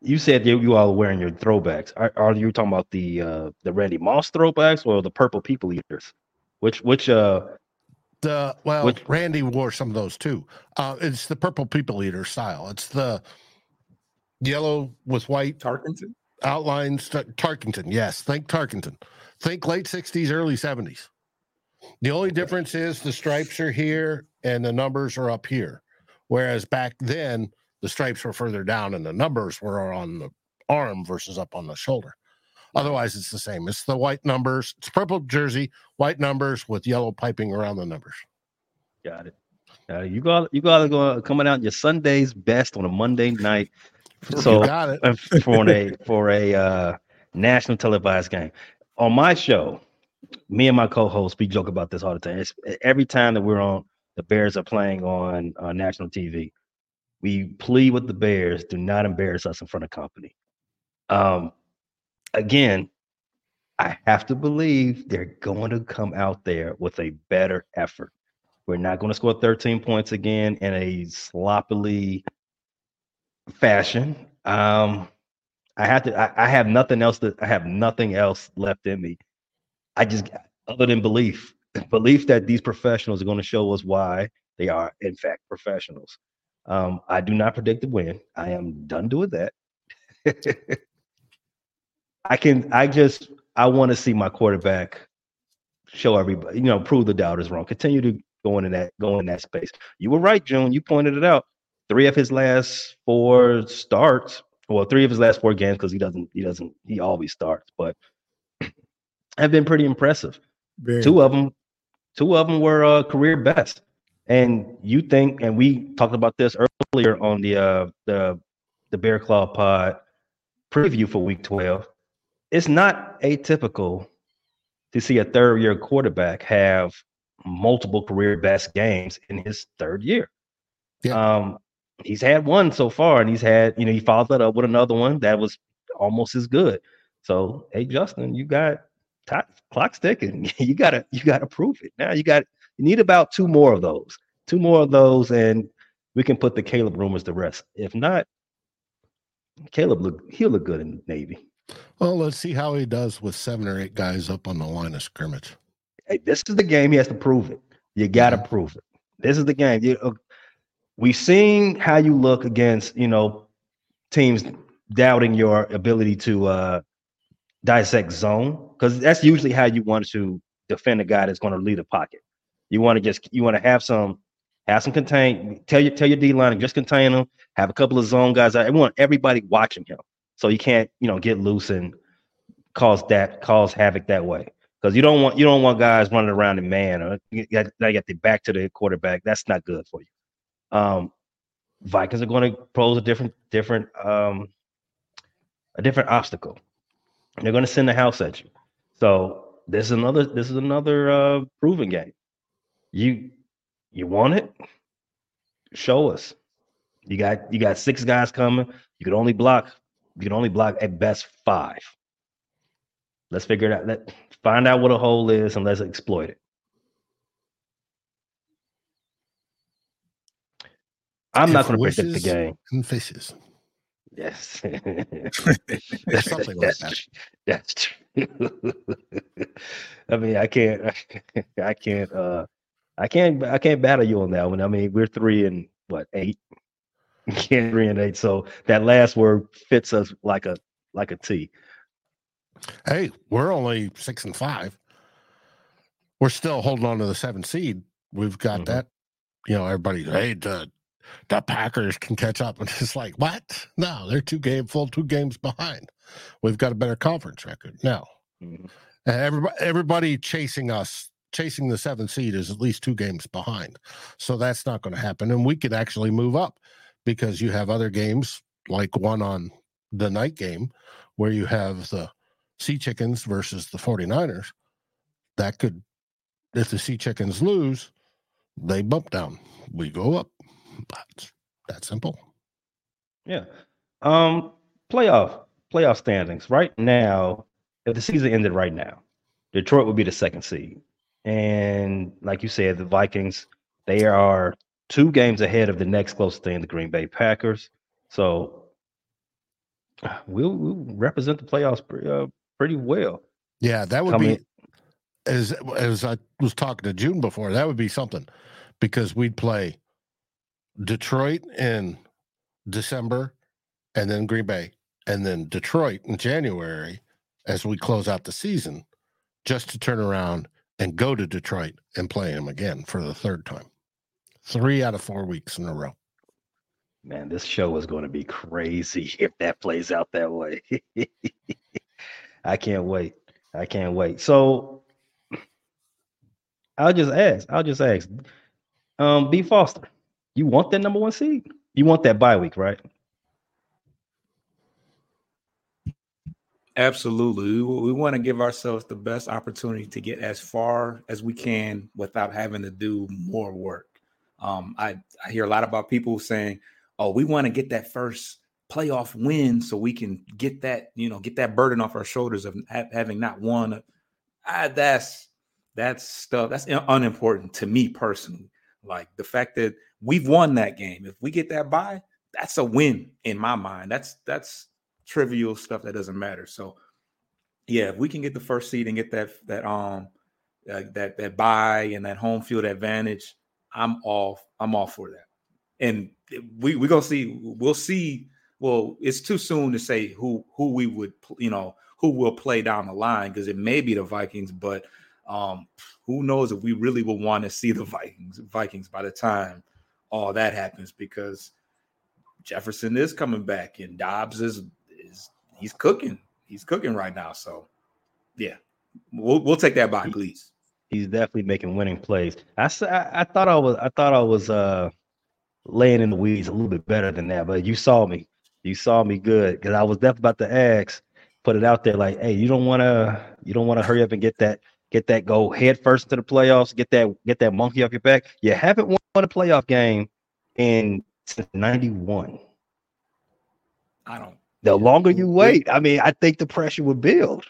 you said you, you all are wearing your throwbacks. Are, are you talking about the uh, the Randy Moss throwbacks or the Purple People Eaters? Which which uh the well which, Randy wore some of those too. Uh, it's the Purple People Eater style. It's the yellow with white Tarkenton outlines. Tarkenton, yes. Think Tarkenton. Think late '60s, early '70s. The only difference is the stripes are here and the numbers are up here. Whereas back then, the stripes were further down and the numbers were on the arm versus up on the shoulder. Otherwise, it's the same. It's the white numbers. It's purple jersey, white numbers with yellow piping around the numbers. Got it. Got it. You got you got to go coming out your Sunday's best on a Monday night. So you got it for a for a uh, national televised game. On my show, me and my co-host we joke about this all the time. It's, every time that we're on, the Bears are playing on uh, national TV. We plead with the Bears: do not embarrass us in front of company. Um, again, I have to believe they're going to come out there with a better effort. We're not going to score 13 points again in a sloppily fashion. Um, I have to. I, I have nothing else. To, I have nothing else left in me. I just, other than belief, belief that these professionals are going to show us why they are, in fact, professionals. Um, I do not predict the win. I am done doing that. I can. I just. I want to see my quarterback show everybody. You know, prove the doubters wrong. Continue to go in that. Go in that space. You were right, June. You pointed it out. Three of his last four starts. Well, three of his last four games because he doesn't. He doesn't. He always starts, but have been pretty impressive. Very two of them. Two of them were uh, career best. And you think, and we talked about this earlier on the uh, the the Bear Claw Pod preview for Week 12. It's not atypical to see a third year quarterback have multiple career best games in his third year. Yeah. Um, he's had one so far, and he's had, you know, he followed that up with another one that was almost as good. So, hey, Justin, you got t- clock's ticking. you gotta, you gotta prove it. Now you got you need about two more of those, two more of those, and we can put the Caleb rumors to rest. If not, Caleb look he'll look good in Navy. Well, let's see how he does with seven or eight guys up on the line of scrimmage. Hey, this is the game. He has to prove it. You got to mm-hmm. prove it. This is the game. You, uh, we've seen how you look against you know teams doubting your ability to uh, dissect zone because that's usually how you want to defend a guy that's going to lead a pocket. You want to just you want to have some have some contain. Tell your tell your D line just contain them. Have a couple of zone guys. I want everybody watching him, so you can't you know get loose and cause that cause havoc that way. Because you don't want you don't want guys running around in man or you got, you got the back to the quarterback. That's not good for you. Um, Vikings are going to pose a different different um, a different obstacle. They're going to send the house at you. So this is another this is another uh, proving game. You you want it? Show us. You got you got six guys coming. You could only block you can only block at best five. Let's figure it out. Let find out what a hole is and let's exploit it. I'm not going to predict the game. And fishes. Yes. that's something like that. That's true. I mean, I can't I can't uh I can't I can't battle you on that one. I mean, we're three and what eight? Can't three and eight. So that last word fits us like a like a T. Hey, we're only six and five. We're still holding on to the seven seed. We've got mm-hmm. that. You know, everybody. Hey, the the Packers can catch up, and it's like what? No, they're two game full two games behind. We've got a better conference record now. Mm-hmm. Everybody, everybody chasing us chasing the seventh seed is at least two games behind. So that's not going to happen. And we could actually move up because you have other games like one on the night game where you have the Sea Chickens versus the 49ers. That could, if the Sea Chickens lose, they bump down. We go up. That's that simple. Yeah. Um, playoff playoff standings right now. If the season ended right now, Detroit would be the second seed. And like you said, the Vikings, they are two games ahead of the next closest thing, the Green Bay Packers. So we'll, we'll represent the playoffs pretty, uh, pretty well. Yeah, that would Coming be as as I was talking to June before. That would be something because we'd play Detroit in December, and then Green Bay, and then Detroit in January as we close out the season, just to turn around and go to Detroit and play them again for the third time. Three out of four weeks in a row. Man, this show is going to be crazy if that plays out that way. I can't wait. I can't wait. So I'll just ask. I'll just ask. Um, B Foster, you want that number one seed? You want that bye week, right? Absolutely. We, we want to give ourselves the best opportunity to get as far as we can without having to do more work. Um, I, I hear a lot about people saying, oh, we want to get that first playoff win so we can get that, you know, get that burden off our shoulders of ha- having not won. Ah, that's that's stuff that's unimportant to me personally. Like the fact that we've won that game. If we get that bye, that's a win in my mind. That's that's trivial stuff that doesn't matter. So yeah, if we can get the first seed and get that that um uh, that that bye and that home field advantage, I'm all I'm all for that. And we we're gonna see we'll see. Well, it's too soon to say who who we would you know who will play down the line because it may be the Vikings, but um who knows if we really will want to see the Vikings Vikings by the time all that happens because Jefferson is coming back and Dobbs is is he's cooking. He's cooking right now. So yeah, we'll we'll take that by, please. He's definitely making winning plays. I, I, I thought I was I thought I was uh laying in the weeds a little bit better than that, but you saw me. You saw me good because I was definitely about to ask, put it out there like, hey, you don't want to you don't want to hurry up and get that get that go head first into the playoffs, get that get that monkey off your back. You haven't won a playoff game in since '91. I don't. The longer you wait, I mean, I think the pressure would build.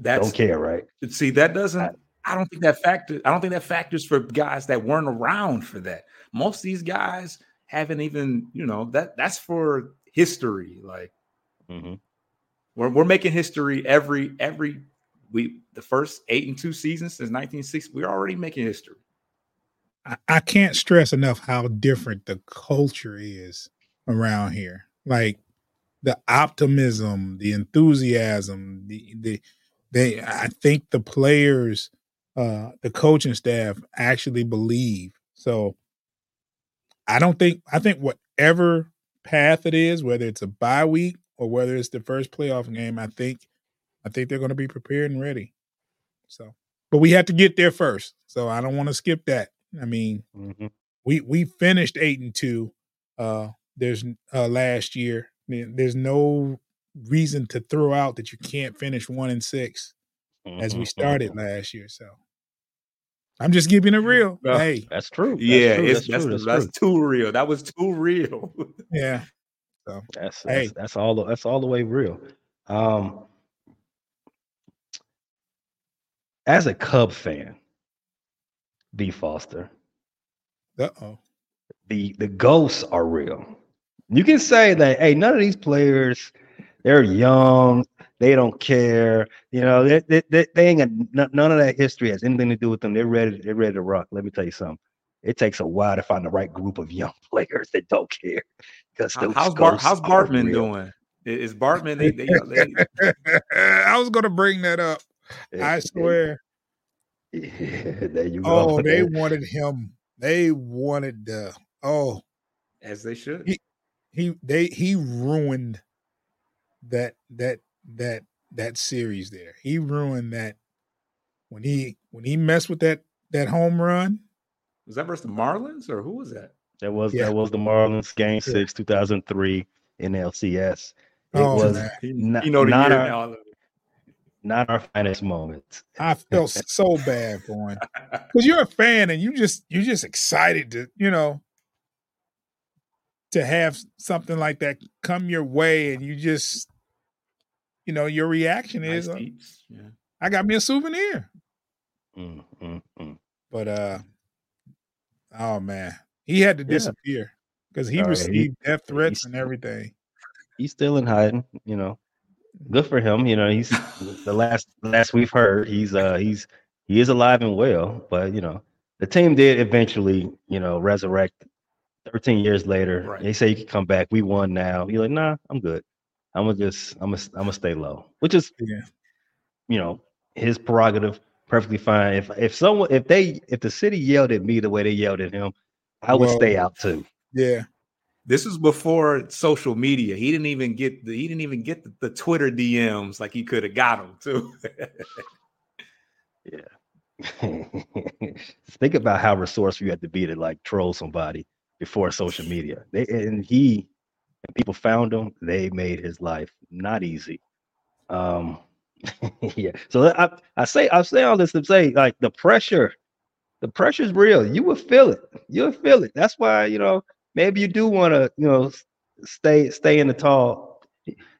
That's, don't care, right? See, that doesn't. I don't think that factor. I don't think that factors for guys that weren't around for that. Most of these guys haven't even. You know that that's for history. Like mm-hmm. we're we're making history every every we the first eight and two seasons since 1960. We're already making history. I, I can't stress enough how different the culture is around here. Like the optimism, the enthusiasm, the the they I think the players, uh the coaching staff actually believe. So I don't think I think whatever path it is, whether it's a bye week or whether it's the first playoff game, I think I think they're going to be prepared and ready. So, but we have to get there first. So I don't want to skip that. I mean, mm-hmm. we we finished eight and two. Uh, there's uh, last year. There's no reason to throw out that you can't finish one and 6 mm-hmm. as we started last year. So I'm just giving it real. Uh, hey, that's true. That's yeah, true. It's, that's, that's, true. that's, too real. That was too real. yeah. So that's, hey. that's that's all that's all the way real. Um, as a Cub fan, B Foster. Uh oh. The the ghosts are real. You can say that, hey, none of these players, they're young, they don't care. You know, they, they, they, they ain't got none of that history has anything to do with them. They're ready, they're ready to rock. Let me tell you something. It takes a while to find the right group of young players that don't care. Because how's Bart, how's Bartman doing? Is Bartman? They, they, they... I was going to bring that up. I swear. Yeah, there you go. Oh, they wanted him. They wanted the oh, as they should. He, he they he ruined that that that that series there. He ruined that when he when he messed with that that home run. Was that versus the Marlins or who was that? That was yeah. that was the Marlins game six, two thousand three NLCS. It oh, was man. not, you know the not year our, now. not our finest moments. I felt so bad for him because you're a fan and you just you're just excited to you know to have something like that come your way and you just you know your reaction Nice is uh. Yeah. I got me a souvenir. Mm, mm, mm. But uh oh man, he had to disappear because he yeah, he- received death threats and everything. He's still in hiding, you know. Good for him. You know, he's the last last we've heard, he's uh he's he is alive and well, but you know, the team did eventually, you know, resurrect 13 years later. Right. They say you can come back. We won now. You're like, nah, I'm good. I'm gonna just I'm gonna I'm gonna stay low. Which is Yeah. you know, his prerogative, perfectly fine. If if someone if they if the city yelled at me the way they yelled at him, I would Well, stay out too. Yeah. This was before social media. He didn't even get the he didn't even get the, the Twitter DMs like he could have got them too. Yeah. Think about how resourceful you had to be to like troll somebody before social media. They and he and people found him. They made his life not easy. Um, yeah. So I I say I say all this to say like the pressure, the pressure is real. You will feel it. You'll feel it. That's why you know maybe you do want to you know stay stay in the tall.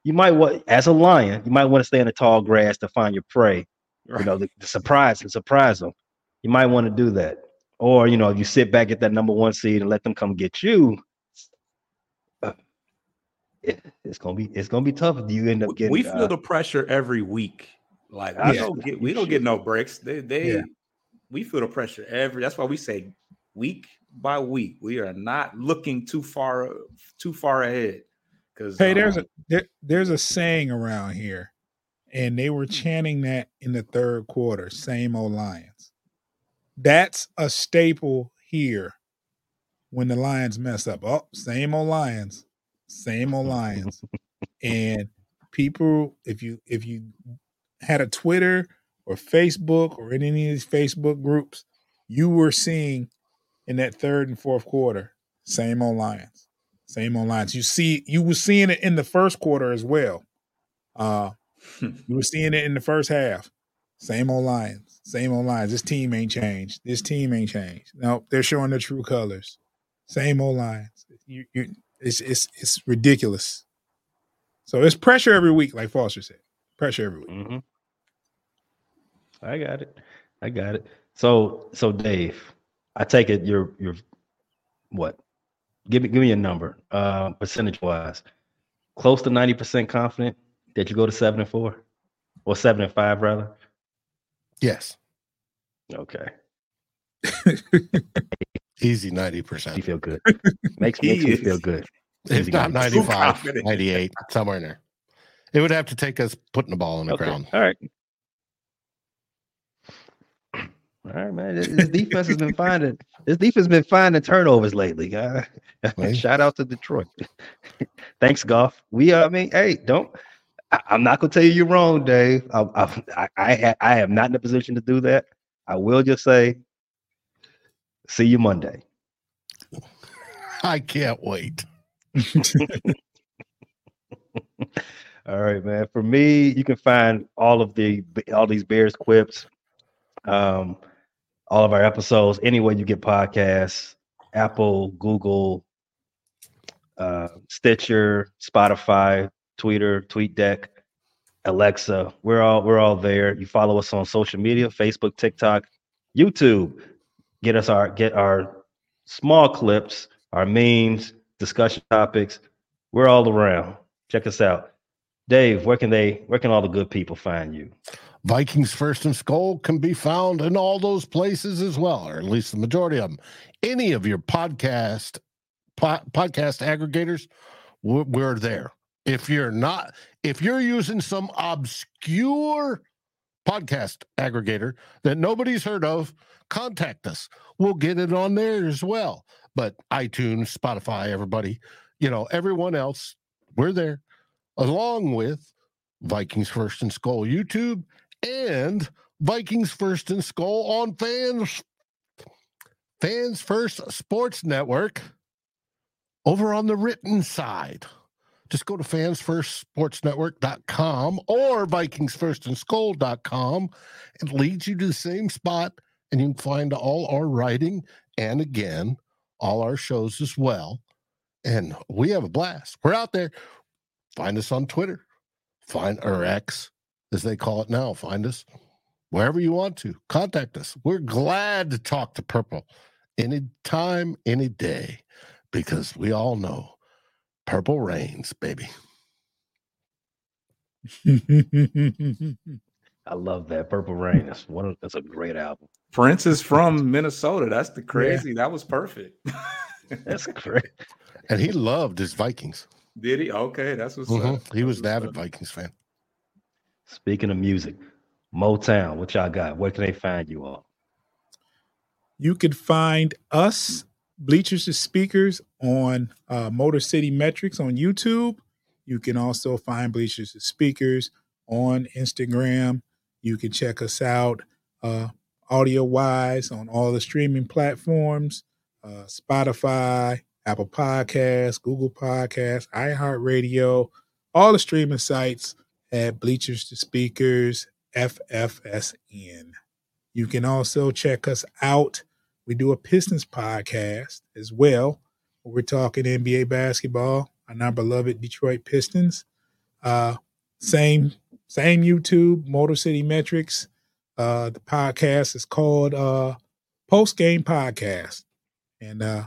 You might want as a lion. You might want to stay in the tall grass to find your prey you know, the, the surprise and surprise them. you might want to do that. Or you know, if you sit back at that number one seed and let them come get you, it's gonna be it's gonna be tough if you end up getting. we feel uh, the pressure every week. Like I we don't get we don't get no breaks. They they Yeah. we feel the pressure every. That's why we say week by week. We are not looking too far too far ahead. Because Hey, there's a there, there's a saying around here, and they were chanting that in the third quarter. Same old Lions. That's a staple here. When the Lions mess up, oh, same old Lions, same old Lions, and people, if you if you had a Twitter or Facebook or in any of these Facebook groups, you were seeing in that third and fourth quarter, same old Lions, same old Lions. You see, you were seeing it in the first quarter as well. Uh, you were seeing it in the first half. Same old Lions, same old Lions. This team ain't changed. This team ain't changed. No, they're showing their true colors. Same old Lions. You, you, it's it's it's ridiculous. So it's pressure every week, like Foster said. Pressure every week. hmm I got it. I got it. So so Dave, I take it you're you're what? Give me give me a number, uh, percentage wise. Close to ninety percent confident that you go to seven and four, or seven and five rather. Yes. Okay, Easy 90%. You feel good. Makes makes me feel good. If Easy not guys. 95, 98, somewhere in there. It would have to take us putting the ball on the Okay, ground. all right. All right, man. This, this defense has been finding this defense has been finding turnovers lately, guy. Right. Shout out to Detroit. Thanks, Goff. We, uh, I mean, hey, don't. I, I'm not gonna tell you you're wrong, Dave. I, I, I, I, I am not in a position to do that. I will just say, see you Monday. I can't wait. All right, man. For me, you can find all of the all these Bears quips, um, all of our episodes anywhere you get podcasts, Apple, Google, uh, Stitcher, Spotify, Twitter, TweetDeck, Alexa. We're all we're all there. You follow us on social media, Facebook, TikTok, YouTube. Get us our get our small clips, our memes, discussion topics. We're all around. Check us out. Dave, where can they where can all the good people find you? Vikings First and Skol can be found in all those places as well, or at least the majority of them. Any of your podcast po- podcast aggregators, we're, we're there. If you're not, if you're using some obscure podcast aggregator that nobody's heard of, contact us. We'll get it on there as well. But iTunes, Spotify, everybody, you know, everyone else, we're there, along with Vikings First and Skol YouTube and Vikings First and Skol on Fans Fans First Sports Network over on the written side. Just go to fansfirstsportsnetwork.com or vikingsfirstandskol.com. It leads you to the same spot, and you can find all our writing and again, all our shows as well. And we have a blast. We're out there. Find us on Twitter, find or X, as they call it now. Find us wherever you want to. Contact us. We're glad to talk to Purple any time, any day, because we all know Purple rains, baby. I love that Purple Rain. That's one of that's a great album. Prince is from Minnesota. That's the crazy. That was perfect. That's great. And he loved his Vikings. Did he? Okay, that's what's Mhm. up. He was That's an avid up. Vikings fan. Speaking of music, Motown, what y'all got? Where can they find you all? You could find us, Bleachers to Speakers, on uh, Motor City Metrics on YouTube. You can also find Bleachers to Speakers on Instagram. You can check us out uh, audio wise on all the streaming platforms uh, Spotify, Apple Podcasts, Google Podcasts, iHeartRadio, all the streaming sites at Bleachers to Speakers, FFSN. You can also check us out. We do a Pistons podcast as well. We're talking NBA basketball and our beloved Detroit Pistons. Uh, same same YouTube, Motor City Metrics. Uh, the podcast is called uh, Post Game Podcast, and uh,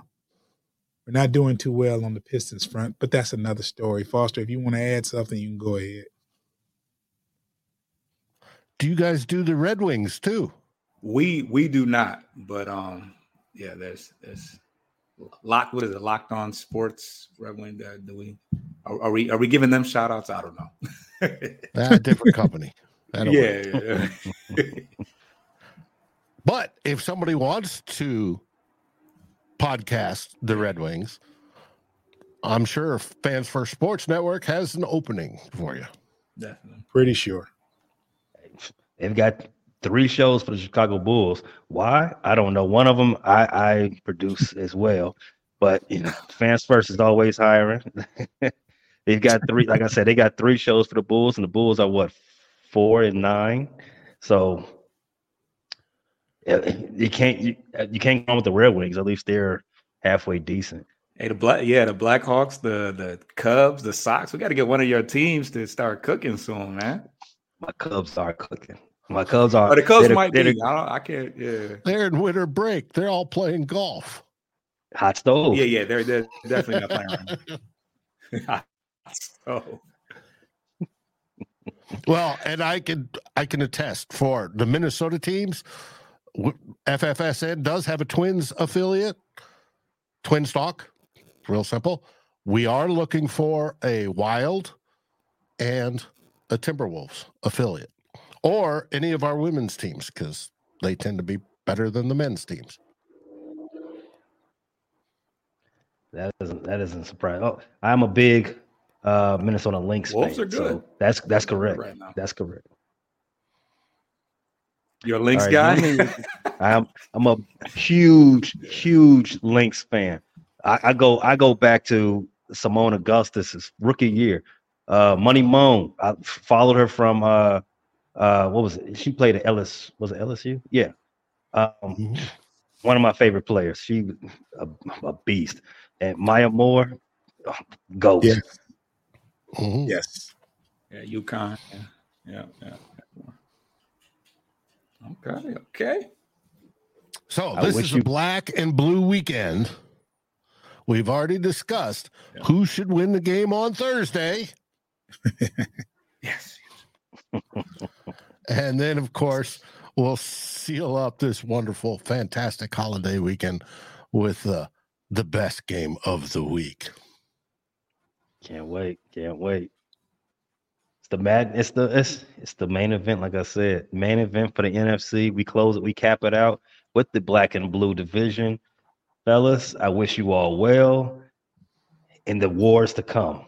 we're not doing too well on the Pistons front, but that's another story. Foster, if you want to add something, you can go ahead. Do you guys do the Red Wings too? We we do not, but um, yeah, there's there's lock. What is it? Locked on Sports Red Wing. Uh, do we are, are, we are we giving them shout outs? I don't know. ah, different company. Yeah. yeah. but if somebody wants to podcast the Red Wings, I'm sure Fans First Sports Network has an opening for you. Definitely. Pretty sure. They've got three shows for the Chicago Bulls. Why? I don't know. One of them I, I produce as well. But you know, Fans First is always hiring. They've got three, like I said, they got three shows for the Bulls, and the Bulls are what four and nine. So you can't you, you can't come with the Red Wings. At least they're halfway decent. Hey, the black yeah, the Blackhawks, the the Cubs, the Sox. We got to get one of your teams to start cooking soon, man. My Cubs are cooking. My Cubs are. Oh, the Cubs might be. I, don't, I can't. Yeah, they're in winter break. They're all playing golf. Hot stove. Yeah, yeah, they're, they're definitely not playing. Hot stove. Well, and I can I can attest for the Minnesota teams. FFSN does have a Twins affiliate, Twin Stock. Real simple. We are looking for a Wild and a Timberwolves affiliate, or any of our women's teams because they tend to be better than the men's teams. That isn't that isn't surprising. Oh, I'm a big uh, Minnesota Lynx Wolves fan. Are good. So that's that's correct. Right that's correct. You're a Lynx right, guy. I'm I'm a huge huge Lynx fan. I, I, go I go back to Seimone Augustus's rookie year. Uh, Money Moan. I followed her from uh, uh, what was it? She played at Ellis. Was it LSU? Yeah. Um, mm-hmm. One of my favorite players. She a, a beast. And Maya Moore, oh, ghost. Yeah. Mm-hmm. Yes. Yeah, UConn. Yeah, yeah, yeah. Okay, okay. So this is a black and blue weekend. We've already discussed yeah. who should win the game on Thursday. yes. and then, of course, we'll seal up this wonderful, fantastic holiday weekend with uh, the best game of the week. Can't wait. Can't wait. It's the mad. It's the it's it's the main event. Like I said, main event for the NFC. We close it. We cap it out with the black and blue division, fellas. I wish you all well in the wars to come.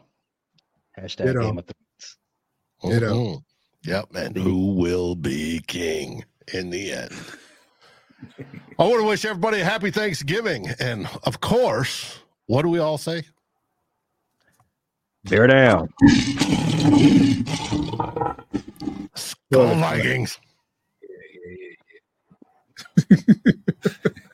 Hashtag Ditto. Game of Thrones. Mm-hmm. Yep, and who will be king in the end? I want to wish everybody a happy Thanksgiving, and of course, what do we all say? Bear down. Oh Skol Vikings.